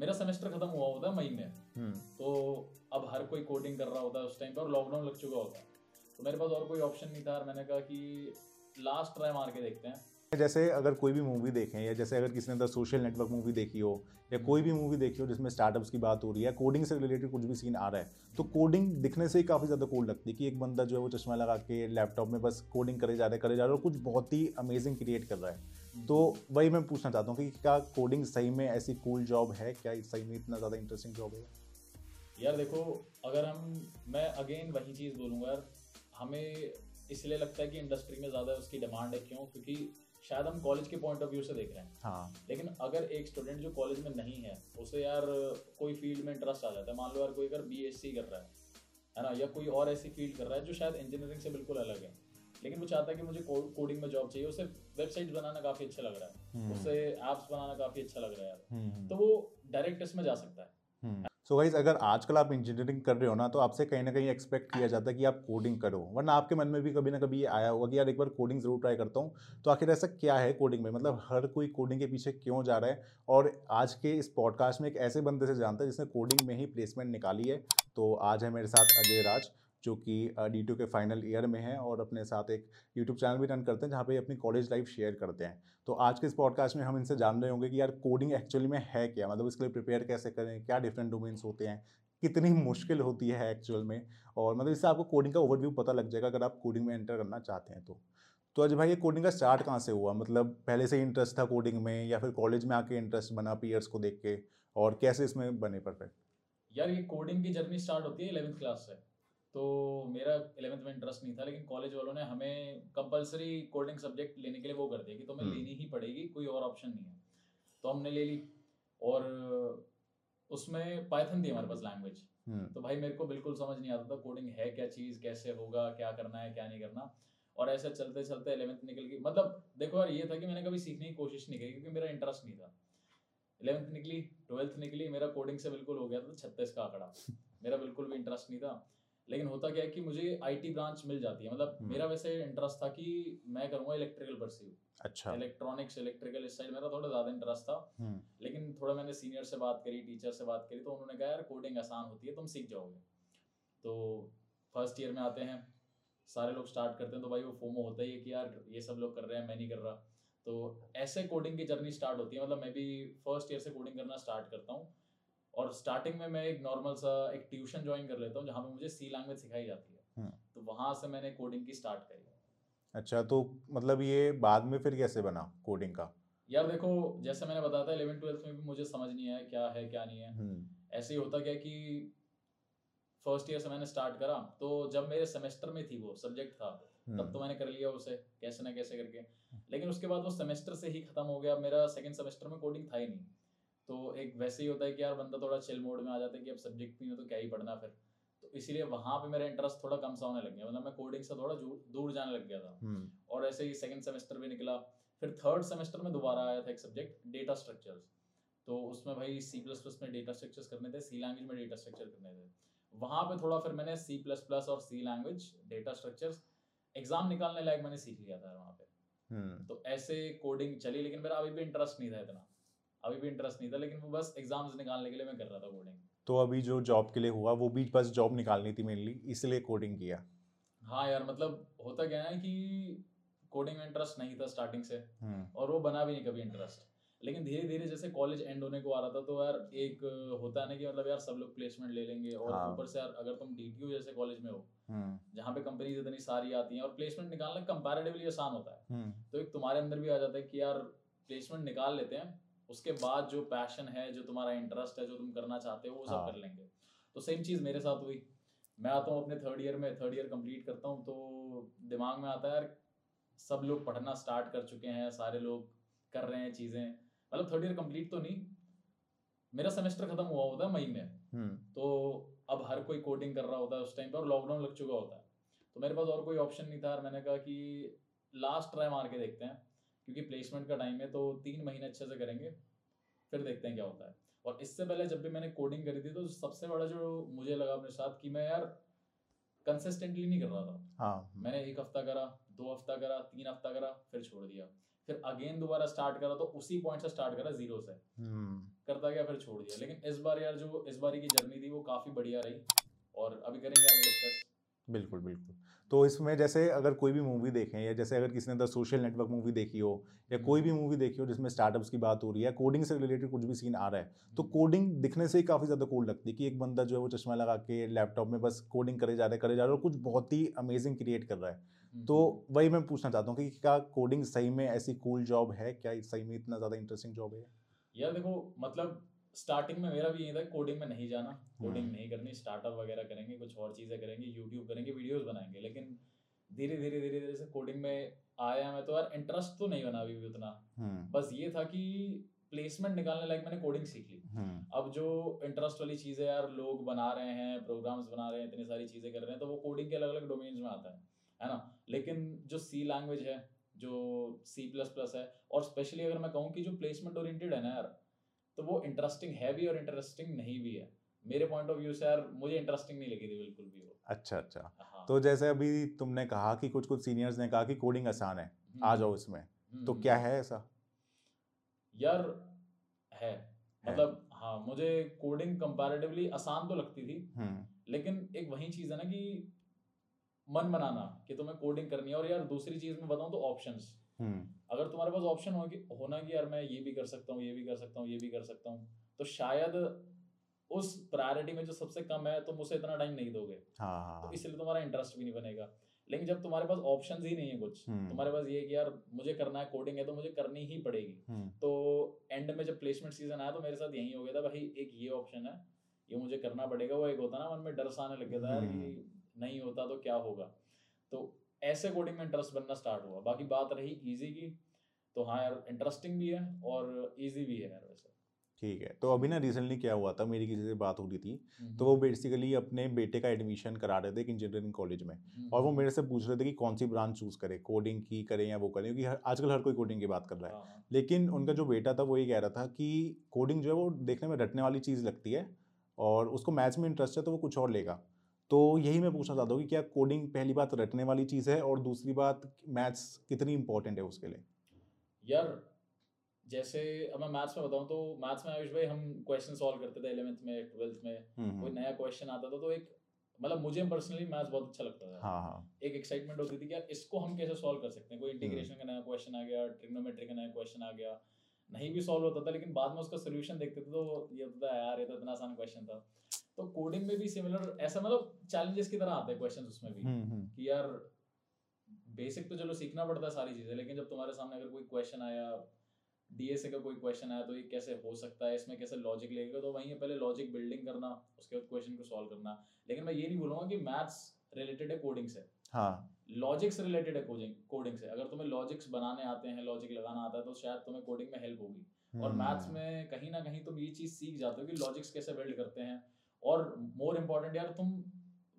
मेरा सेमेस्टर खत्म हुआ होता है मई में। हम्म। तो अब हर कोई कोडिंग कर रहा होता है उस टाइम पर और लॉकडाउन लग चुका होता है। तो मेरे पास और कोई ऑप्शन नहीं था और मैंने कहा कि लास्ट ट्राई मार के देखते हैं। जैसे अगर कोई भी मूवी देखें या जैसे अगर किसी ने सोशल नेटवर्क मूवी देखी हो या कोई भी मूवी देखी हो जिसमें स्टार्टअप्स की बात हो रही है कोडिंग से रिलेटेड कुछ भी सीन आ रहा है तो कोडिंग दिखने से ही काफ़ी ज़्यादा कूल लगती है कि एक बंदा जो है वो चश्मा लगा के लैपटॉप में बस कोडिंग करे जा रहा है करे जा रहा है और कुछ बहुत ही अमेजिंग क्रिएट कर रहा है। तो वही मैं पूछना चाहता हूँ कि क्या कोडिंग सही में ऐसी कूल जॉब है? क्या सही में इतना ज़्यादा इंटरेस्टिंग जॉब है? यार देखो अगर हम मैं अगेन वही चीज़ बोलूँगा यार हमें इसलिए लगता है कि इंडस्ट्री में ज़्यादा उसकी डिमांड है क्यों? क्योंकि शायद हम कॉलेज के पॉइंट ऑफ़ व्यू से देख रहे हैं। हाँ। लेकिन अगर एक स्टूडेंट जो कॉलेज में नहीं है उसे यार कोई फ़ील्ड में इंटरेस्ट आ जाता है। मान लो यार कोई अगर बीएससी कर रहा है है ना? या कोई और ऐसी फ़ील्ड कर रहा है जो शायद इंजीनियरिंग से बिल्कुल अलग है। लेकिन वो चाहता है कि मुझे कोडिंग में जॉब चाहिए उसे वेबसाइट बनाना काफ़ी अच्छा लग रहा है। उसे ऐप्स बनाना काफ़ी अच्छा लग रहा है यार। हम्म तो वो डायरेक्ट इसमें जा सकता है। सो गाइज़ अगर आजकल आप इंजीनियरिंग कर रहे हो ना तो आपसे कहीं ना कहीं एक्सपेक्ट किया जाता है कि आप कोडिंग करो। वरना आपके मन में भी कभी ना कभी ये आया होगा कि यार एक बार कोडिंग ज़रूर ट्राई करता हूँ। तो आखिर ऐसा क्या है कोडिंग में? मतलब हर कोई कोडिंग के पीछे क्यों जा रहा है? और आज के इस पॉडकास्ट में एक ऐसे बंदे से जानता है जिसने कोडिंग में ही प्लेसमेंट निकाली है। तो आज है मेरे साथ अजय राज। जो कि डी के फाइनल ईयर में है और अपने साथ एक यूट्यूब चैनल भी रन करते हैं जहाँ पे अपनी कॉलेज लाइफ शेयर करते हैं। तो आज के इस पॉडकास्ट में हम इनसे जान रहे होंगे कि यार कोडिंग एक्चुअली में है क्या? मतलब इसके लिए प्रिपेयर कैसे करें? क्या डिफरेंट डोमेन्स होते हैं? कितनी मुश्किल होती है एक्चुअल में? और मतलब इससे आपको कोडिंग का ओवरव्यू पता लग जाएगा अगर आप कोडिंग में एंटर करना चाहते हैं तो। तो अजय भाई ये कोडिंग का स्टार्ट कहाँ से हुआ? मतलब पहले से ही इंटरेस्ट था कोडिंग में या फिर कॉलेज में आके इंटरेस्ट बना पीयर्स को देख के? और कैसे इसमें बने परफेक्ट यार ये कोडिंग की जर्नी स्टार्ट होती है इलेवेंथ क्लास से। तो मेरा इलेवेंथ में इंटरेस्ट नहीं था लेकिन कॉलेज वालों ने हमें कंपलसरी कोडिंग सब्जेक्ट लेने के लिए वो कर दिया कि तुम्हें हम्म। लेनी ही पड़ेगी कोई और ऑप्शन नहीं है। तो हमने ले ली और उसमें पाइथन थी हमारे पास लैंग्वेज हम्म। तो भाई मेरे को बिल्कुल समझ नहीं आता था कोडिंग है क्या चीज़ कैसे होगा क्या करना है क्या नहीं करना। और ऐसे चलते चलते इलेवेंथ निकल गई। मतलब देखो यार ये था कि मैंने कभी सीखने की कोशिश नहीं करी क्योंकि मेरा इंटरेस्ट नहीं था। इलेवेंथ निकली ट्वेल्थ निकली मेरा कोडिंग से बिल्कुल हो गया था छत्तीस का आंकड़ा। मेरा बिल्कुल भी इंटरेस्ट नहीं था। लेकिन होता क्या है कि मुझे आईटी ब्रांच मिल जाती है। मतलब हम्म। मेरा वैसे इंटरेस्ट था कि मैं करूँगा इलेक्ट्रिकल परस्यू अच्छा। इलेक्ट्रॉनिक्स इलेक्ट्रिकल इस साइड मेरा थोड़ा ज़्यादा इंटरेस्ट था। हम्म। लेकिन थोड़ा मैंने सीनियर से बात करी टीचर से बात करी तो उन्होंने कहा यार कोडिंग आसान होती है तुम सीख जाओगे। तो फ़र्स्ट ईयर में आते हैं सारे लोग स्टार्ट करते हैं तो भाई वो फोमो होता ही है कि यार ये सब लोग कर रहे हैं मैं नहीं कर रहा। तो ऐसे कोडिंग की जर्नी स्टार्ट होती है। मतलब मैं भी फ़र्स्ट ईयर से कोडिंग करना स्टार्ट करता हूँ। और स्टार्टिंग में मैं एक नॉर्मल सा एक ट्यूशन ज्वाइन कर लेता हूँ जहाँ पे मुझे सी लैंग्वेज सिखाई जाती है। हम्म। तो वहाँ से मैंने कोडिंग की स्टार्ट करी। अच्छा तो मतलब ये बाद में फिर कैसे बना कोडिंग का? यार देखो जैसे मैंने बताया था इलेवन ट्वेल्थ में भी मुझे समझ नहीं आया क्या है क्या नहीं है। हम्म। ऐसे ही होता क्या कि फ़र्स्ट ईयर से मैंने स्टार्ट करा तो जब मेरे सेमेस्टर में थी वो सब्जेक्ट था तब हम्म तो मैंने कर लिया उसे कैसे ना कैसे करके। लेकिन उसके बाद वो सेमेस्टर से ही खत्म हो गया मेरा सेकंड सेमेस्टर में कोडिंग था ही नहीं। तो एक वैसे ही होता है कि यार बंदा थोड़ा चिल मोड में आ जाता है कि अब सब्जेक्ट भी नहीं हो तो क्या ही पढ़ना फिर? तो इसीलिए वहाँ पे मेरा इंटरेस्ट थोड़ा कम सा होने लग गया। मतलब मैं कोडिंग से थोड़ा दूर जाने लग गया था। हम्म। और ऐसे ही सेकंड सेमेस्टर भी निकला। फिर थर्ड सेमेस्टर में दोबारा आया था एक सब्जेक्ट डेटा स्ट्रक्चर्स तो उसमें भाई सी प्लस प्लस में डेटा स्ट्रक्चर्स करने थे सी लैंग्वेज में डेटा स्ट्रक्चर करने थे। वहाँ पे थोड़ा फिर मैंने सी प्लस प्लस और C language data structures exam निकालने लायक मैंने सीख लिया था वहाँ पे। हम्म। तो ऐसे कोडिंग चली लेकिन मेरा अभी भी इंटरेस्ट नहीं था इतना। अभी भी इंटरेस्ट नहीं था लेकिन वो बस एग्ज़ाम्स निकालने के लिए मैं कर रहा था कोडिंग तो अभी जो जॉब के लिए हुआ वो भी बस जॉब निकालनी थी मेनली इसलिए कोडिंग किया। हाँ यार मतलब होता क्या है कि कोडिंग में इंटरेस्ट नहीं था स्टार्टिंग से हम्म। और वो बना भी नहीं कभी इंटरेस्ट लेकिन धीरे धीरे जैसे कॉलेज एंड होने को आ रहा था तो यार एक होता है ना कि मतलब यार सब लोग प्लेसमेंट ले लेंगे और हाँ। ऊपर से यार अगर तुम डीटीयू जैसे कॉलेज में हो हम्म। जहाँ पे कंपनीज़ इतनी सारी आती हैं और प्लेसमेंट निकालना कंपैरेटिवली आसान होता है। हम्म। तो एक तुम्हारे अंदर भी आ जाता है कि यार प्लेसमेंट निकाल लेते हैं उसके बाद जो पैशन है जो तुम्हारा इंटरेस्ट है जो तुम करना चाहते हो वो सब हाँ। कर लेंगे। तो सेम चीज़ मेरे साथ हुई। मैं आता हूँ अपने थर्ड ईयर में थर्ड ईयर कंप्लीट करता हूँ तो दिमाग में आता है यार सब लोग पढ़ना स्टार्ट कर चुके हैं सारे लोग कर रहे हैं चीज़ें। मतलब थर्ड ईयर कंप्लीट तो नहीं मेरा सेमेस्टर खत्म हुआ होता है मई में। हम्म। तो अब हर कोई कोडिंग कर रहा होता है उस टाइम पे और लॉकडाउन लग चुका होता है। तो मेरे पास और कोई ऑप्शन नहीं था और मैंने कहा कि लास्ट ट्राई मार के देखते हैं। क्योंकि प्लेसमेंट का टाइम है तो तीन महीने अच्छे से करेंगे फिर देखते हैं क्या होता है। और इससे पहले जब भी मैंने कोडिंग करी थी तो सबसे बड़ा जो मुझे लगा अपने साथ कि मैं यार कंसिस्टेंटली नहीं कर रहा था। हाँ। मैंने एक हफ़्ता करा दो हफ़्ता करा तीन हफ़्ता करा फिर छोड़ दिया। फिर अगेन दोबारा स्टार्ट करा तो उसी पॉइंट से स्टार्ट करा ज़ीरो से। हम्म। करता गया फिर छोड़ दिया। लेकिन इस बार यार जो इस बार की जर्नी थी वो काफ़ी बढ़िया रही। और अभी करेंगे आगे डिस्कस बिल्कुल बिल्कुल। तो इसमें जैसे अगर कोई भी मूवी देखें या जैसे अगर किसी ने द सोशल नेटवर्क मूवी देखी हो या कोई भी मूवी देखी हो जिसमें स्टार्टअप्स की बात हो रही है कोडिंग से रिलेटेड कुछ भी सीन आ रहा है तो कोडिंग दिखने से ही काफ़ी ज़्यादा कूल लगती है कि एक बंदा जो है वो चश्मा लगा के लैपटॉप में बस कोडिंग करे जा रहा है करे जा रहा है और कुछ बहुत ही अमेजिंग क्रिएट कर रहा है। तो वही मैं पूछना चाहता हूँ कि क्या कोडिंग सही में ऐसी कूल जॉब है? क्या सही में इतना ज़्यादा इंटरेस्टिंग जॉब है? यार देखो मतलब स्टार्टिंग में मेरा भी ये था कोडिंग में नहीं जाना कोडिंग हम्म। नहीं करनी स्टार्टअप वगैरह करेंगे कुछ और चीज़ें करेंगे यूट्यूब करेंगे वीडियोस बनाएँगे लेकिन धीरे धीरे धीरे धीरे से कोडिंग में आया मैं तो यार इंटरेस्ट तो नहीं बना अभी भी उतना। हम्म। बस ये था कि प्लेसमेंट निकालने लायक मैंने कोडिंग सीख ली। हम्म। अब जो इंटरेस्ट वाली चीज़ें यार लोग बना रहे हैं प्रोग्राम्स बना रहे हैं इतनी सारी चीज़ें कर रहे हैं तो वो कोडिंग के अलग अलग डोमेन्स में आता है है ना? लेकिन जो सी लैंग्वेज है जो सी प्लस प्लस है और स्पेशली अगर मैं कहूँ कि जो प्लेसमेंट ओरिएंटेड है ना यार तो वो इंटरेस्टिंग है भी और इंटरेस्टिंग नहीं भी है। मेरे पॉइंट ऑफ़ व्यू से यार मुझे इंटरेस्टिंग नहीं लगी थी बिल्कुल भी वो। अच्छा अच्छा। हाँ। तो जैसे अभी तुमने कहा कि कुछ कुछ सीनियर्स ने कहा कि कोडिंग आसान है हम्म, आ जाओ इसमें। हम्म, तो क्या है ऐसा? यार है। मतलब हाँ मुझे कोडिंग कंपैरेटिवली आसान तो लगती थी हम्म। लेकिन एक वही चीज़ है ना कि मन बनाना कि तुम्हें कोडिंग करनी है और यार दूसरी चीज़ में बताऊँ तो ऑप्शंस अगर तुम्हारे पास ऑप्शन हो कि होना कि यार मैं ये भी कर सकता हूँ ये भी कर सकता हूँ ये भी कर सकता हूँ तो शायद उस प्रायोरिटी में जो सबसे कम है तुम उसे इतना टाइम नहीं दोगे। हाँ हाँ तो हाँ। इसलिए तुम्हारा इंटरेस्ट भी नहीं बनेगा। लेकिन जब तुम्हारे पास ऑप्शन ही नहीं है कुछ हम्म। तुम्हारे पास ये कि यार मुझे करना है कोडिंग है तो मुझे करनी ही पड़ेगी। हम्म। तो एंड में जब प्लेसमेंट सीज़न आया तो मेरे साथ यही हो गया था भाई एक ये ऑप्शन है ये मुझे करना पड़ेगा वो एक होता ना मन में डर सा आने लग गया था यार हम्म। कि नहीं होता तो क्या होगा? तो ऐसे कोडिंग में इंटरेस्ट बनना स्टार्ट हुआ। बाकी बात रही इजी की तो हाँ यार इंटरेस्टिंग भी है और ईजी भी है यार वैसे। ठीक है तो अभी ना रिसेंटली क्या हुआ था मेरी किसी से बात हो रही थी हम्म, तो वो बेसिकली अपने बेटे का एडमिशन करा रहे थे एक इंजीनियरिंग कॉलेज में हम्म, और वो मेरे से पूछ रहे थे कि कौन सी ब्रांच चूज़ करे कोडिंग की करें या वो करें क्योंकि आजकल हर कोई कोडिंग की बात कर रहा हाँ, हाँ, लेकिन उनका जो बेटा था वो ये कह रहा था कि कोडिंग जो है वो देखने में रटने वाली चीज़ लगती है और उसको मैथ्स में इंटरेस्ट है तो वो कुछ और लेगा। तो यही मैं पूछना चाहता हूँ कि क्या कोडिंग पहली बात रटने वाली चीज़ है और दूसरी बात मैथ्स कितनी इंपॉर्टेंट है उसके लिए? यार जैसे अब मैं मैथ्स में बताऊँ तो मैथ्स में आयुष भाई हम क्वेश्चन सॉल्व करते थे 11th में 12th में। हम्म, कोई हम्म, नया क्वेश्चन आता था तो एक मतलब मुझे पर्सनली मैथ्स बहुत अच्छा लगता था। हाँ हाँ। एक एक्साइटमेंट होती थी कि यार इसको हम कैसे सॉल्व कर सकते हैं? कोई इंटीग्रेशन का नया क्वेश्चन आ गया ट्रिग्नोमेट्री का नया क्वेश्चन आ गया। नहीं भी सॉल्व होता था लेकिन बाद में उसका सोल्यूशन देखते थे तो ये होता था यार ये तो इतना आसान क्वेश्चन था। तो कोडिंग में भी सिमिलर ऐसा मतलब चैलेंजेस की तरह आते हैं क्वेश्चन उसमें भी। हम्म, हम्म, कि यार बेसिक तो चलो सीखना पड़ता है सारी चीज़ें लेकिन जब तुम्हारे सामने अगर कोई क्वेश्चन आया डीएसए का कोई क्वेश्चन आया तो ये कैसे हो सकता है इसमें कैसे लॉजिक लगेगा तो वहीं है पहले लॉजिक बिल्डिंग करना उसके बाद क्वेश्चन को सॉल्व करना। लेकिन मैं ये नहीं बोलूँगा कि मैथ्स रिलेटेड है कोडिंग से। हाँ। लॉजिक्स रिलेटेड है कोडिंग कोडिंग से। अगर तुम्हें लॉजिक्स बनाने आते हैं लॉजिक लगाना आता है तो शायद तुम्हें कोडिंग में हेल्प होगी। और मैथ्स हम्म, में कहीं ना कहीं तुम ये चीज़ सीख जाते हो कि लॉजिक्स कैसे बिल्ड करते हैं। और मोर इम्पोर्टेंट यार तुम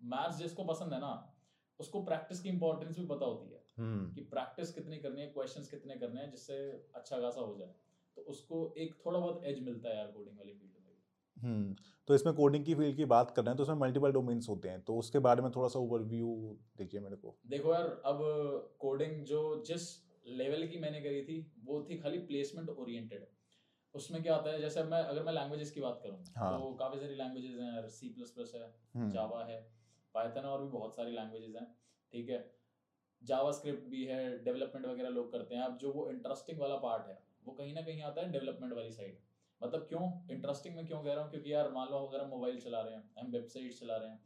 मैथ्स जिसको पसंद है ना उसको प्रैक्टिस की इंपॉर्टेंस भी पता होती है हम्म, कि प्रैक्टिस कितनी करनी है क्वेश्चंस कितने करने हैं जिससे अच्छा खासा हो जाए। तो उसको एक थोड़ा बहुत एज मिलता है यार कोडिंग वाली फ़ील्ड में हम्म तो इसमें कोडिंग की फ़ील्ड की बात कर रहे हैं तो उसमें मल्टीपल डोमेन्स होते हैं तो उसके बारे में थोड़ा सा ओवरव्यू दीजिए मेरे को। देखो यार अब कोडिंग जो जिस लेवल की मैंने करी थी वो थी खाली प्लेसमेंट ओरिएंटेड उसमें क्या आता है जैसे मैं अगर मैं लैंग्वेजेस की बात करूँ हाँ। तो काफ़ी सारी लैंग्वेजेस हैं सी प्लस प्लस है हम्म, जावा है पाइथन और भी बहुत सारी लैंग्वेजेस हैं ठीक है? जावा स्क्रिप्ट भी है डेवलपमेंट वगैरह लोग करते हैं। अब जो वो इंटरेस्टिंग वाला पार्ट है वो कहीं ना कहीं आता है डेवलपमेंट वाली साइड मतलब क्यों? इंटरेस्टिंग में क्यों कह रहा हूँ? क्योंकि यार मान लो अगर हम मोबाइल चला रहे हैं हम वेबसाइट चला रहे हैं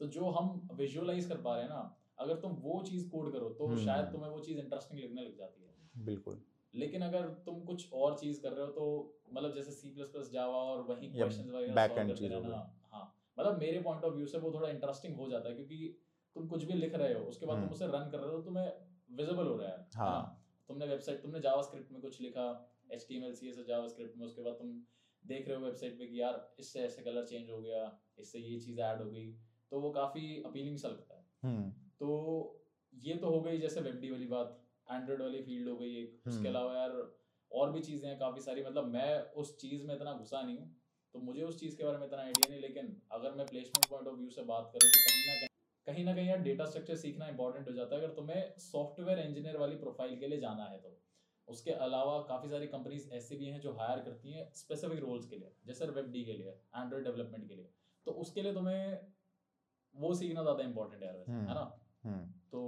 तो जो हम विजुअलाइज कर पा रहे हैं ना अगर तुम वो चीज़ कोड करो तो हम्म। शायद तुम्हें वो चीज़ इंटरेस्टिंग लगने लग जाती है। बिल्कुल। लेकिन अगर तुम कुछ और चीज़ कर रहे हो तो मतलब जैसे सी प्लस प्लस जावा और वही या क्वेश्चंस वगैरह हो मतलब मेरे पॉइंट ऑफ़ व्यू से वो थोड़ा इंटरेस्टिंग हो जाता है क्योंकि तुम कुछ भी लिख रहे हो उसके बाद तुम हम्म। उसे रन कर रहे हो तो तुम्हें विजिबल हो रहा है है हाँ। तुमने वेबसाइट तुमने जावास्क्रिप्ट में कुछ लिखा H T M L C S JavaScript में उसके बाद तुम देख रहे हो वेबसाइट पे कि यार इससे ऐसे कलर चेंज हो गया इससे ये चीज़ ऐड हो गई तो वो काफ़ी अपीलिंग सा लगता है। हम्म। तो ये तो हो गई जैसे वेबडी वाली बात। एंड्रॉइड वाली फ़ील्ड हो गई एक। उसके हम्म। अलावा यार और भी चीज़ें हैं काफ़ी सारी। मतलब मैं उस चीज़ में इतना घुसा नहीं हूँ तो मुझे उस चीज़ के बारे में इतना आइडिया नहीं लेकिन अगर मैं प्लेसमेंट पॉइंट ऑफ़ व्यू से बात करूँ तो कहीं ना कहीं कहीं ना कहीं यार डेटा स्ट्रक्चर सीखना इंपॉर्टेंट हो जाता है। अगर तुम्हें सॉफ्टवेयर इंजीनियर वाली प्रोफ़ाइल के लिए जाना है तो। उसके अलावा काफ़ी सारी कंपनीज़ ऐसी भी हैं जो हायर करती हैं स्पेसिफिक रोल्स के लिए जैसे वेब डी के लिए एंड्रॉइड डेवलपमेंट के लिए। तो उसके लिए तुम्हें वो सीखना ज़्यादा इंपॉर्टेंट है यार वैसे, है ना? हम्म। तो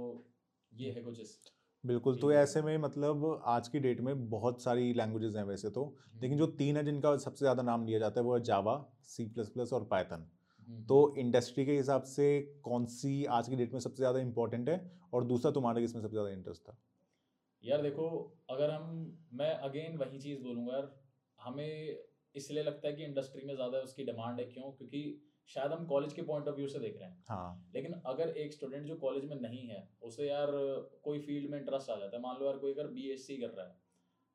ये है कुछ इस बिल्कुल तो ऐसे में मतलब आज की डेट में बहुत सारी लैंग्वेजेस हैं वैसे तो लेकिन जो तीन है जिनका सबसे ज़्यादा नाम लिया जाता है वो है जावा सी प्लस प्लस और पाइथन हम्म, तो इंडस्ट्री के हिसाब से कौन सी आज की डेट में सबसे ज़्यादा इंपॉर्टेंट है और दूसरा तुम्हारा किसमें सबसे ज़्यादा इंटरेस्ट था? यार देखो अगर हम मैं अगेन वही चीज़ बोलूँगा यार हमें इसलिए लगता है कि इंडस्ट्री में ज़्यादा उसकी डिमांड है क्यों? क्योंकि शायद हम कॉलेज के पॉइंट ऑफ़ व्यू से देख रहे हैं। हाँ। लेकिन अगर एक स्टूडेंट जो कॉलेज में नहीं है उसे यार कोई फ़ील्ड में इंटरेस्ट आ जाता है। मान लो यार कोई अगर बीएससी कर रहा है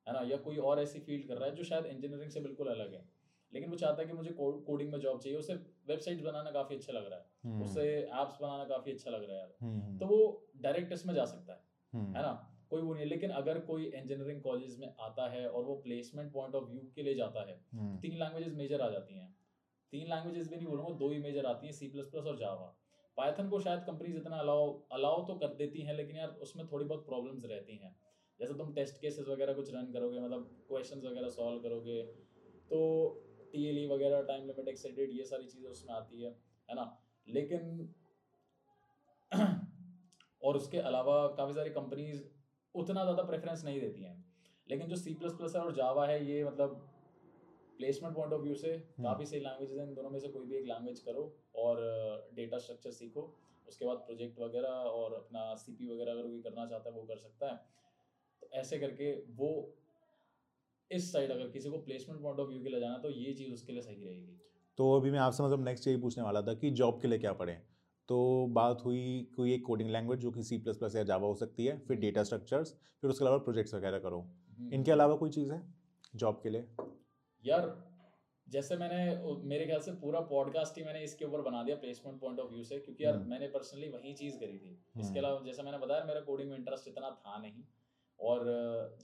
है ना या कोई और ऐसी फ़ील्ड कर रहा है जो शायद इंजीनियरिंग से बिल्कुल अलग है। लेकिन वो चाहता है कि मुझे कोडिंग में जॉब चाहिए। उसे वेबसाइट्स बनाना काफ़ी अच्छा लग रहा है। हम्म, उसे ऐप्स बनाना काफ़ी अच्छा लग रहा है यार। हम्म, तो वो डायरेक्ट इसमें जा सकता है हम्म, है ना? कोई वो नहीं लेकिन अगर कोई इंजीनियरिंग कॉलेज में आता है और वो प्लेसमेंट पॉइंट ऑफ़ व्यू के लिए जाता है तीन लैंग्वेजेस मेजर आ जाती हैं। तीन लैंग्वेजेस भी नहीं बोलूँगा दो ही मेजर आती हैं सी प्लस प्लस और जावा पाइथन को शायद कंपनीज़ इतना अलाउ अलाउ तो कर देती हैं, लेकिन यार उसमें थोड़ी बहुत प्रॉब्लम्स रहती हैं। जैसे तुम टेस्ट केसेस वगैरह कुछ रन करोगे मतलब क्वेश्चंस वगैरह सॉल्व करोगे तो टीएलई वगैरह टाइम लिमिट एक्सेडेड ये सारी चीज़ें उसमें आती है है ना? लेकिन और उसके अलावा काफ़ी सारी कंपनीज़ उतना ज़्यादा प्रेफरेंस नहीं देती हैं। लेकिन जो सी प्लस प्लस है और जावा है, ये मतलब प्लेसमेंट पॉइंट ऑफ़ व्यू से काफ़ी सही लैंग्वेजेस हैं। इन दोनों में से कोई भी एक लैंग्वेज करो और डेटा स्ट्रक्चर सीखो। उसके बाद प्रोजेक्ट वगैरह और अपना सीपी वगैरह अगर कोई करना चाहता है वो कर सकता है। तो ऐसे करके वो इस साइड अगर किसी को प्लेसमेंट पॉइंट ऑफ़ व्यू के लिए जाना तो ये चीज़ उसके लिए सही रहेगी। तो अभी मैं आपसे मतलब नेक्स्ट यही पूछने वाला था कि जॉब के लिए क्या पढ़ें? तो बात हुई कोई एक कोडिंग लैंग्वेज जो कि सी प्लस प्लस या जावा हो सकती है फिर डेटा स्ट्रक्चर्स फिर उसके अलावा प्रोजेक्ट्स वगैरह करो। हम्म। इनके अलावा कोई चीज़ है जॉब के लिए? यार जैसे मैंने मेरे ख्याल से पूरा पॉडकास्ट ही मैंने इसके ऊपर बना दिया प्लेसमेंट पॉइंट ऑफ़ व्यू से क्योंकि यार हम्म। मैंने पर्सनली वही चीज़ करी थी हम्म। इसके अलावा जैसे मैंने बताया मेरा कोडिंग में इंटरेस्ट इतना था नहीं और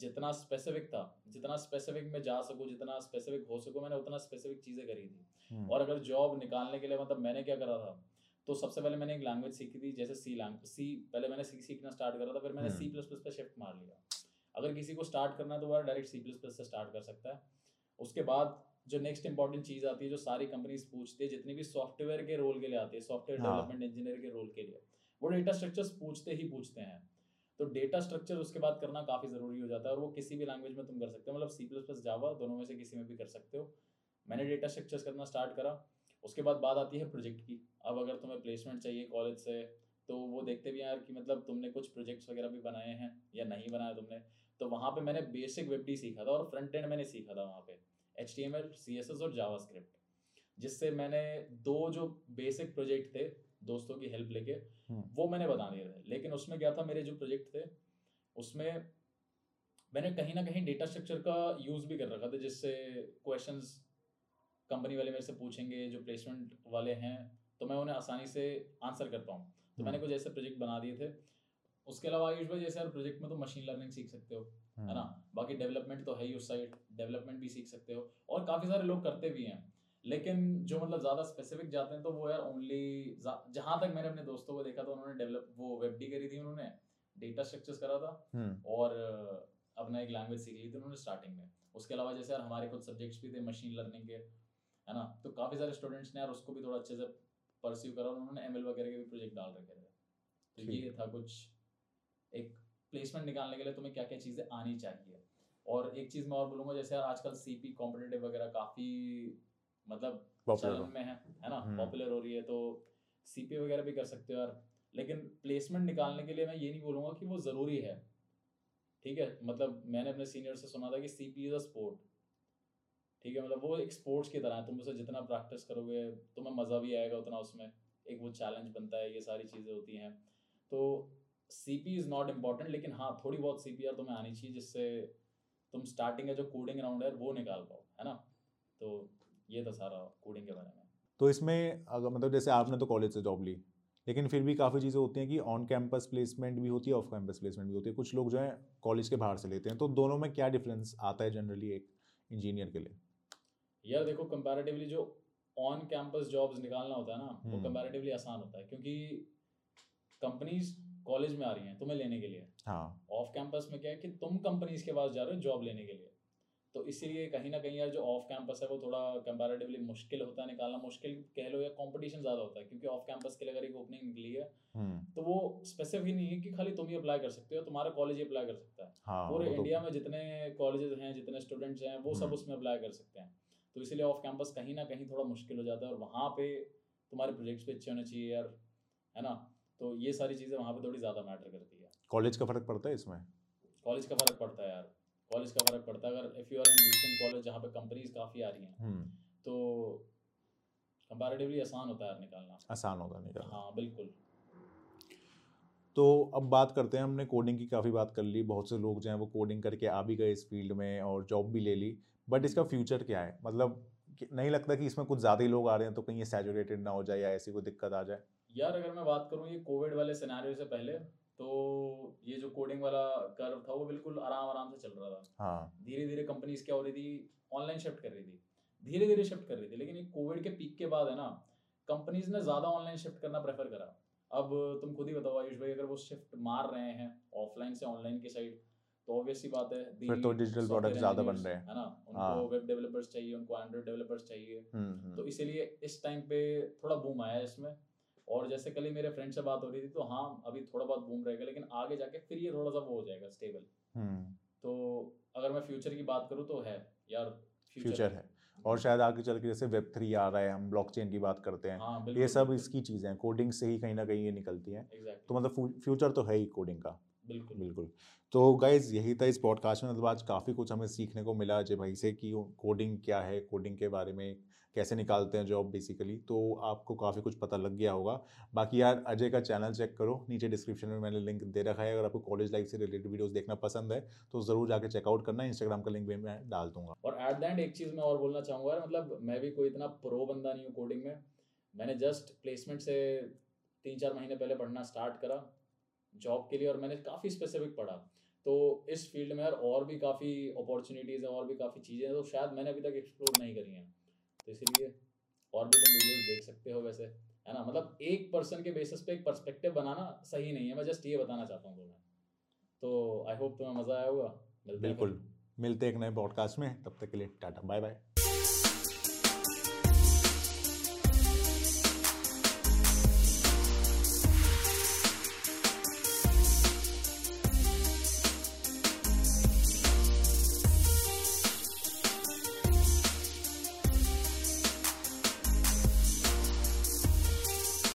जितना स्पेसिफिक था जितना स्पेसिफिक में जा सकूँ जितना स्पेसिफिक हो सकूँ मैंने उतना स्पेसिफिक चीज़ें करी थी हम्म, और अगर जॉब निकालने के लिए मतलब मैंने क्या करा था तो सबसे पहले मैंने एक लैंग्वेज सीखी थी जैसे सी लैंग्वेज सी पहले मैंने सी सीखना स्टार्ट करा था फिर मैंने। सी प्लस प्लस पे शिफ्ट मार लिया अगर किसी को स्टार्ट करना है तो वो डायरेक्ट सी प्लस प्लस से स्टार्ट कर सकता है उसके बाद जो नेक्स्ट इंपॉर्टेंट चीज़ आती है जो सारी कंपनीज़ पूछती है जितनी भी सॉफ्टवेयर के रोल के लिए आती है सॉफ्टवेयर। डेवलपमेंट इंजीनियर के रोल के लिए वो डेटा स्ट्रक्चर्स पूछते ही पूछते हैं। तो डेटा स्ट्रक्चर उसके बाद करना काफ़ी ज़रूरी हो जाता है और वो किसी भी लैंग्वेज में तुम कर सकते हो मतलब सी प्लस प्लस जावा दोनों में से किसी में भी कर सकते हो। मैंने डेटा स्ट्रक्चर्स करना स्टार्ट करा उसके बाद बात आती है प्रोजेक्ट की। अब अगर तुम्हें प्लेसमेंट चाहिए कॉलेज से तो वो देखते भी हैं यार कि मतलब तुमने कुछ प्रोजेक्ट्स वगैरह भी बनाए हैं या नहीं बनाया तुमने। तो वहाँ पे मैंने बेसिक वेब डी सीखा था और फ्रंट एंड मैंने सीखा था वहाँ पे H T M L C S S और जावा स्क्रिप्ट जिससे मैंने दो जो बेसिक प्रोजेक्ट थे दोस्तों की हेल्प लेके हम्म। वो मैंने बता दिए थे। लेकिन उसमें क्या था मेरे जो प्रोजेक्ट थे उसमें मैंने कहीं ना कहीं डेटा स्ट्रक्चर का यूज़ भी कर रखा था जिससे क्वेश्चन कंपनी वाले मेरे से पूछेंगे जो प्लेसमेंट वाले हैं तो मैं उन्हें आसानी से आंसर कर पाऊँ। तो मैंने कुछ ऐसे प्रोजेक्ट बना दिए थे उसके अलावा आयुष भाई जैसे यार प्रोजेक्ट में तो मशीन लर्निंग सीख सकते हो हम्म, है ना? बाकी डेवलपमेंट तो है ही उस साइड डेवलपमेंट भी सीख सकते हो और काफ़ी सारे लोग करते भी हैं। लेकिन जो मतलब ज़्यादा स्पेसिफिक जाते हैं तो वो यार ओनली जहाँ तक मैंने अपने दोस्तों को देखा था उन्होंने डेवलप वो वेब डी करी थी उन्होंने डेटा स्ट्रक्चर्स करा था हम्म, और अपना एक लैंग्वेज सीख ली थी उन्होंने स्टार्टिंग में। उसके अलावा जैसे यार हमारे कुछ सब्जेक्ट्स भी थे मशीन लर्निंग के है ना? तो काफ़ी सारे स्टूडेंट्स ने यार उसको भी थोड़ा अच्छे से परस्यू करा उन्होंने एम वगैरह के भी प्रोजेक्ट डाल रखे थे। तो ये था कुछ एक प्लेसमेंट निकालने के लिए तुम्हें क्या क्या चीज़ें आनी चाहिए। और एक चीज़ मैं और बोलूँगा जैसे यार आजकल सी पी कॉम्पिटेटिव वगैरह काफ़ी मतलब चलन में है है ना? हम्म। पॉपुलर हो रही है तो सीपी वगैरह भी कर सकते हो यार। लेकिन प्लेसमेंट निकालने के लिए मैं ये नहीं बोलूँगा कि वो ज़रूरी है। ठीक है? मतलब मैंने अपने सीनियर से सुना था कि सीपी इज़ अ स्पोर्ट ठीक है? मतलब वो एक स्पोर्ट्स की तरह है। तुम उसे जितना प्रैक्टिस करोगे तुम्हें मज़ा भी आएगा उतना उसमें। एक वो चैलेंज बनता है ये सारी चीज़ें होती हैं। तो C P is not important लेकिन हाँ थोड़ी बहुत सी पी आर तुम्हें आनी चाहिए जिससे तुम स्टार्टिंग का जो कोडिंग राउंड है वो निकाल पाओ है ना? तो ये था सारा कोडिंग के बारे में। तो इसमें अगर मतलब जैसे आपने तो कॉलेज से जॉब ली लेकिन फिर भी काफ़ी चीज़ें होती हैं कि ऑन कैंपस प्लेसमेंट भी होती है ऑफ़ कैंपस प्लेसमेंट भी होती है। कुछ लोग जो है कॉलेज के बाहर से लेते हैं तो दोनों में क्या डिफरेंस आता है जनरली एक इंजीनियर के लिए? यार देखो कंपैरेटिवली जो ऑन कैंपस जॉब्स निकालना होता है ना वो हम्म। कंपैरेटिवली आसान होता है क्योंकि कंपनीज़ कॉलेज में आ रही हैं तुम्हें लेने के लिए। हाँ। ऑफ़ कैंपस में क्या है कि तुम कंपनीज़ के पास जा रहे हो जॉब लेने के लिए। तो इसीलिए कहीं ना कहीं यार जो ऑफ़ कैंपस है वो थोड़ा कंपैरेटिवली मुश्किल होता है निकालना मुश्किल कह लो या कंपटीशन ज़्यादा होता है क्योंकि ऑफ़ कैंपस के लिए अगर एक ओपनिंग निकली है हम्म। तो वो स्पेसिफिक नहीं है कि खाली तुम ही अप्लाई कर सकते हो तुम्हारा कॉलेज ही अप्लाई कर सकता है। हाँ पूरे तो- इंडिया में जितने कॉलेजेस हैं जितने स्टूडेंट्स हैं वो सब हम्म। उसमें अप्लाई कर सकते हैं। तो इसीलिए ऑफ़ कैंपस कहीं ना कहीं थोड़ा मुश्किल हो जाता है और वहाँ पे तुम्हारे प्रोजेक्ट्स भी अच्छे होने चाहिए यार है ना? तो ये सारी चीज़ें वहाँ पर थोड़ी ज़्यादा मैटर करती है। कॉलेज का फ़र्क पड़ता है इसमें? कॉलेज का फ़र्क पड़ता है यार। कॉलेज का फ़र्क पड़ता है। अगर if you are in decent college जहाँ पे कंपनीज़ काफ़ी आ रही हैं हम्म। तो कंपैरेटिवली आसान होता है यार निकालना। आसान होगा निकलना। हाँ बिल्कुल। तो अब बात करते हैं हमने कोडिंग की काफ़ी बात कर ली। बहुत से लोग जो हैं वो कोडिंग करके आ भी गए इस फ़ील्ड में और जॉब भी ले ली। बट इसका फ्यूचर क्या है? मतलब नहीं लगता कि इसमें कुछ ज़्यादा ही लोग आ रहे हैं तो कहीं ये सैचुरेटेड ना हो जाए या ऐसी कोई दिक्कत आ जाए? यार अगर मैं बात करूँ ये कोविड वाले सिनेरियो से पहले तो ये जो कोडिंग वाला कर्व था वो बिल्कुल आराम आराम से चल रहा था। हाँ। धीरे धीरे कंपनीज़ क्या हो रही थी? ऑनलाइन शिफ्ट कर रही थी। धीरे धीरे शिफ्ट कर रही थी लेकिन ये कोविड के पीक के बाद है ना कंपनीज़ ने ज़्यादा ऑनलाइन शिफ्ट करना प्रेफर करा। अब तुम खुद ही बताओ आयुष भाई अगर वो शिफ्ट मार रहे हैं ऑफलाइन से ऑनलाइन की साइड तो ऑब्वियस सी बात है फिर तो digital product ज़्यादा बन रहे हैं। है ना हाँ। उनको वेब डेवलपर्स चाहिए उनको एंड्रॉइड डेवलपर्स चाहिए। हम्म हम्म, तो इसीलिए इस टाइम पे थोड़ा बूम आया है इसमें। और जैसे कल ही मेरे फ्रेंड से बात हो रही थी तो हाँ अभी थोड़ा बहुत बूम रहेगा लेकिन आगे जाके फिर ये थोड़ा सा वो हो जाएगा स्टेबल हम्म। तो अगर मैं फ्यूचर की बात करूँ तो है यार फ्यूचर है। और शायद आगे चल के जैसे वेब थ्री आ रहा है हम ब्लॉकचेन की बात करते हैं। हाँ ये सब इसकी चीज़ें हैं कोडिंग से ही कहीं ना कहीं ये निकलती है। Exactly. तो मतलब फ्यूचर तो है ही कोडिंग का। बिल्कुल। बिल्कुल। तो गाइज़ यही था इस पॉडकास्ट में। मतलब आज काफ़ी कुछ हमें सीखने को मिला अजय भाई से कि कोडिंग क्या है कोडिंग के बारे में कैसे निकालते हैं जॉब बेसिकली। तो आपको काफ़ी कुछ पता लग गया होगा। बाकी यार अजय का चैनल चेक करो। नीचे डिस्क्रिप्शन में मैंने लिंक दे रखा है। अगर आपको कॉलेज लाइफ से रिलेटेड वीडियोस देखना पसंद है तो ज़रूर जाकर चेकआउट करना। इंस्टाग्राम का लिंक भी मैं डाल दूँगा। और एट द एंड एक चीज़ मैं और बोलना चाहूँगा मतलब मैं भी कोई इतना प्रो बंदा नहीं हूँ कोडिंग में। मैंने जस्ट प्लेसमेंट से तीन चार महीने पहले पढ़ना स्टार्ट करा। जॉब के लिए और मैंने काफ़ी स्पेसिफिक पढ़ा। तो इस फ़ील्ड में यार और भी काफ़ी अपॉर्चुनिटीज़ हैं और भी काफ़ी चीज़ें हैं तो शायद मैंने अभी तक एक्सप्लोर नहीं करी हैं। तो इसीलिए और भी तुम वीडियोस देख सकते हो वैसे है ना? मतलब एक पर्सन के बेसिस पे एक पर्सपेक्टिव बनाना सही नहीं है मैं जस्ट ये बताना चाहता हूँ तुम्हें। तो आई होप तुम्हें मज़ा आया होगा। बिल्कुल। मिलते एक नए पॉडकास्ट में तब तक के लिए टाटा बाय बाय